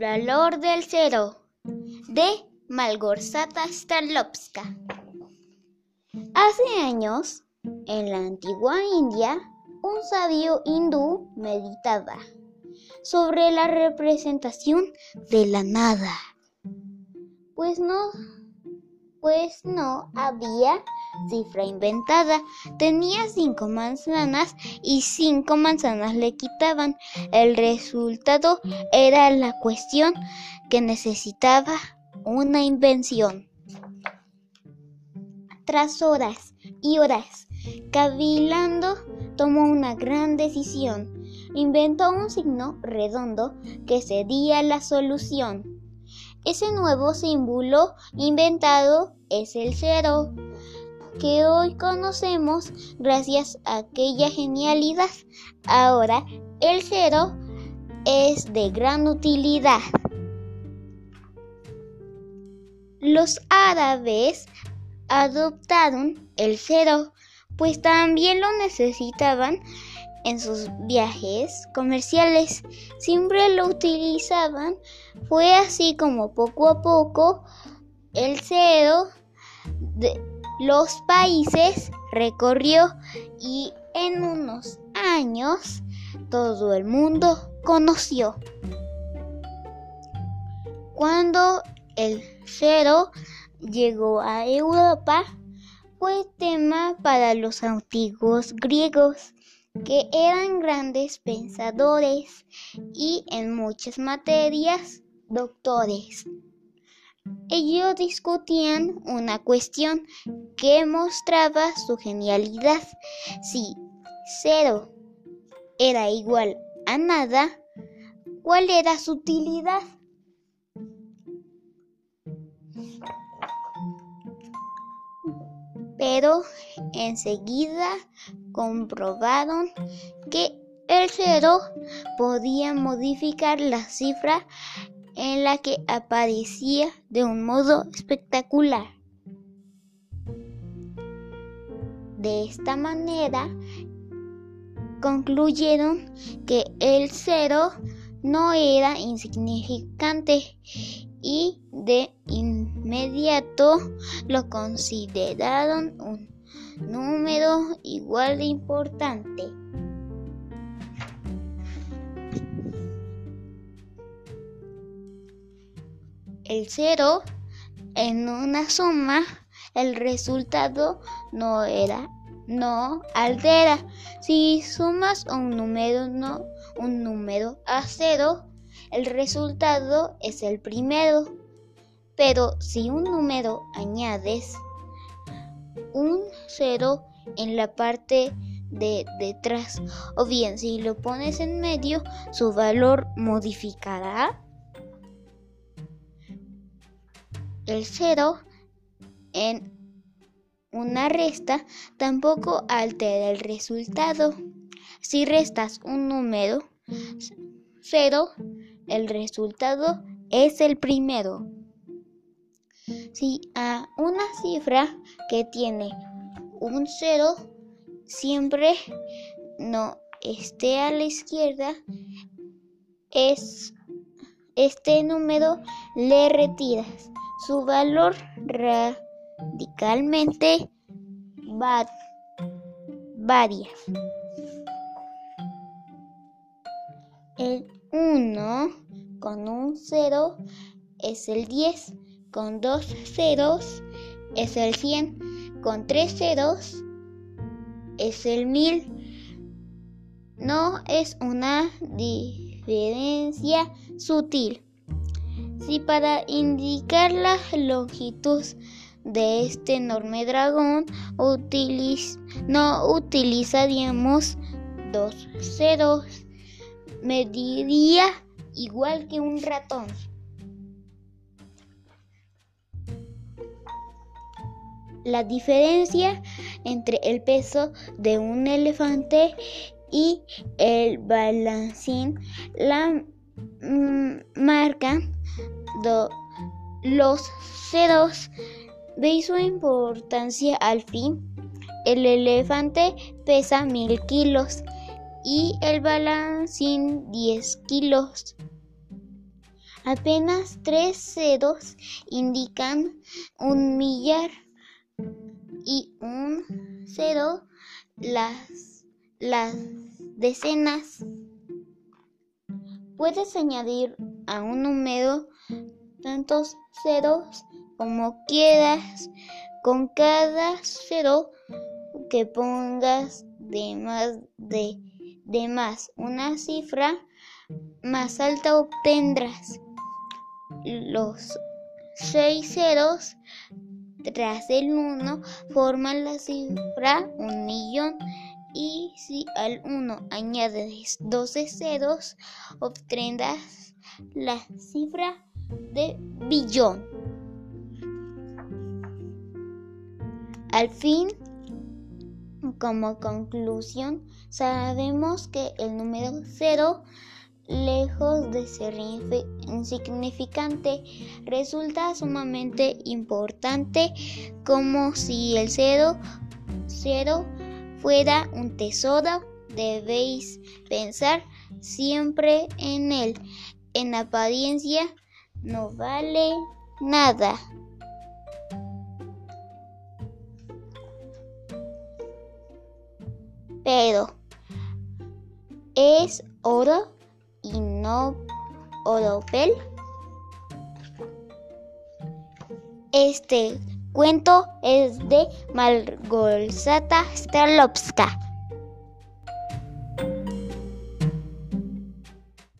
valor del cero de Malgorzata Starlovska. Hace años, en la antigua India, un sabio hindú meditaba sobre la representación de la nada. Pues no, pues no había cifra inventada. Tenía cinco manzanas y cinco manzanas le quitaban. El resultado era la cuestión que necesitaba una invención. Tras horas y horas cavilando, tomó una gran decisión. Inventó un signo redondo que sería la solución. Ese nuevo símbolo inventado es el cero que hoy conocemos gracias a aquella genialidad. Ahora el cero es de gran utilidad. Los árabes adoptaron el cero, pues también lo necesitaban en sus viajes comerciales. Siempre lo utilizaban. Fue así como poco a poco el cero de, los países recorrió y en unos años todo el mundo conoció. Cuando el cero llegó a Europa, fue tema para los antiguos griegos, que eran grandes pensadores y en muchas materias doctores. Ellos discutían una cuestión que mostraba su genialidad. Si cero era igual a nada, ¿cuál era su utilidad? Pero enseguida comprobaron que el cero podía modificar la cifra en la que aparecía de un modo espectacular. De esta manera, concluyeron que el cero no era insignificante y de inmediato lo consideraron un número igual de importante. El cero en una suma, el resultado no era no altera. Si sumas un número no un número a cero, el resultado es el primero. Pero si un número añades un cero en la parte de detrás o bien si lo pones en medio, su valor modificará el cero en una resta tampoco altera el resultado. Si restas un número cero, el resultado es el primero. Si a una cifra que tiene un cero siempre no esté a la izquierda, es este número le retiras su valor radicalmente varía. El 1 con un 0 es el 10, con dos ceros es el 100, con tres ceros es el 1000. No es una diferencia sutil. Si para indicar la longitud de este enorme dragón no utilizaríamos dos ceros, mediría igual que un ratón. La diferencia entre el peso de un elefante y el balancín la mm, marca los ceros. ¿Veis su importancia al fin? El elefante pesa mil kilos y el balancín diez kilos. Apenas tres ceros indican un millar y un cero las, las decenas. Puedes añadir a un número tantos ceros como quieras. Con cada cero que pongas de más de, de más una cifra más alta obtendrás. Los seis ceros tras el 1 forman la cifra un millón y si al 1 añades 12 ceros obtendrás la cifra de billón. Al fin, como conclusión, sabemos que el número 0 lejos de ser insignificante, resulta sumamente importante como si el cero, cero fuera un tesoro. Debéis pensar siempre en él. En apariencia no vale nada. Pero es oro y no oropel. Este cuento es de Malgorzata Starlovska.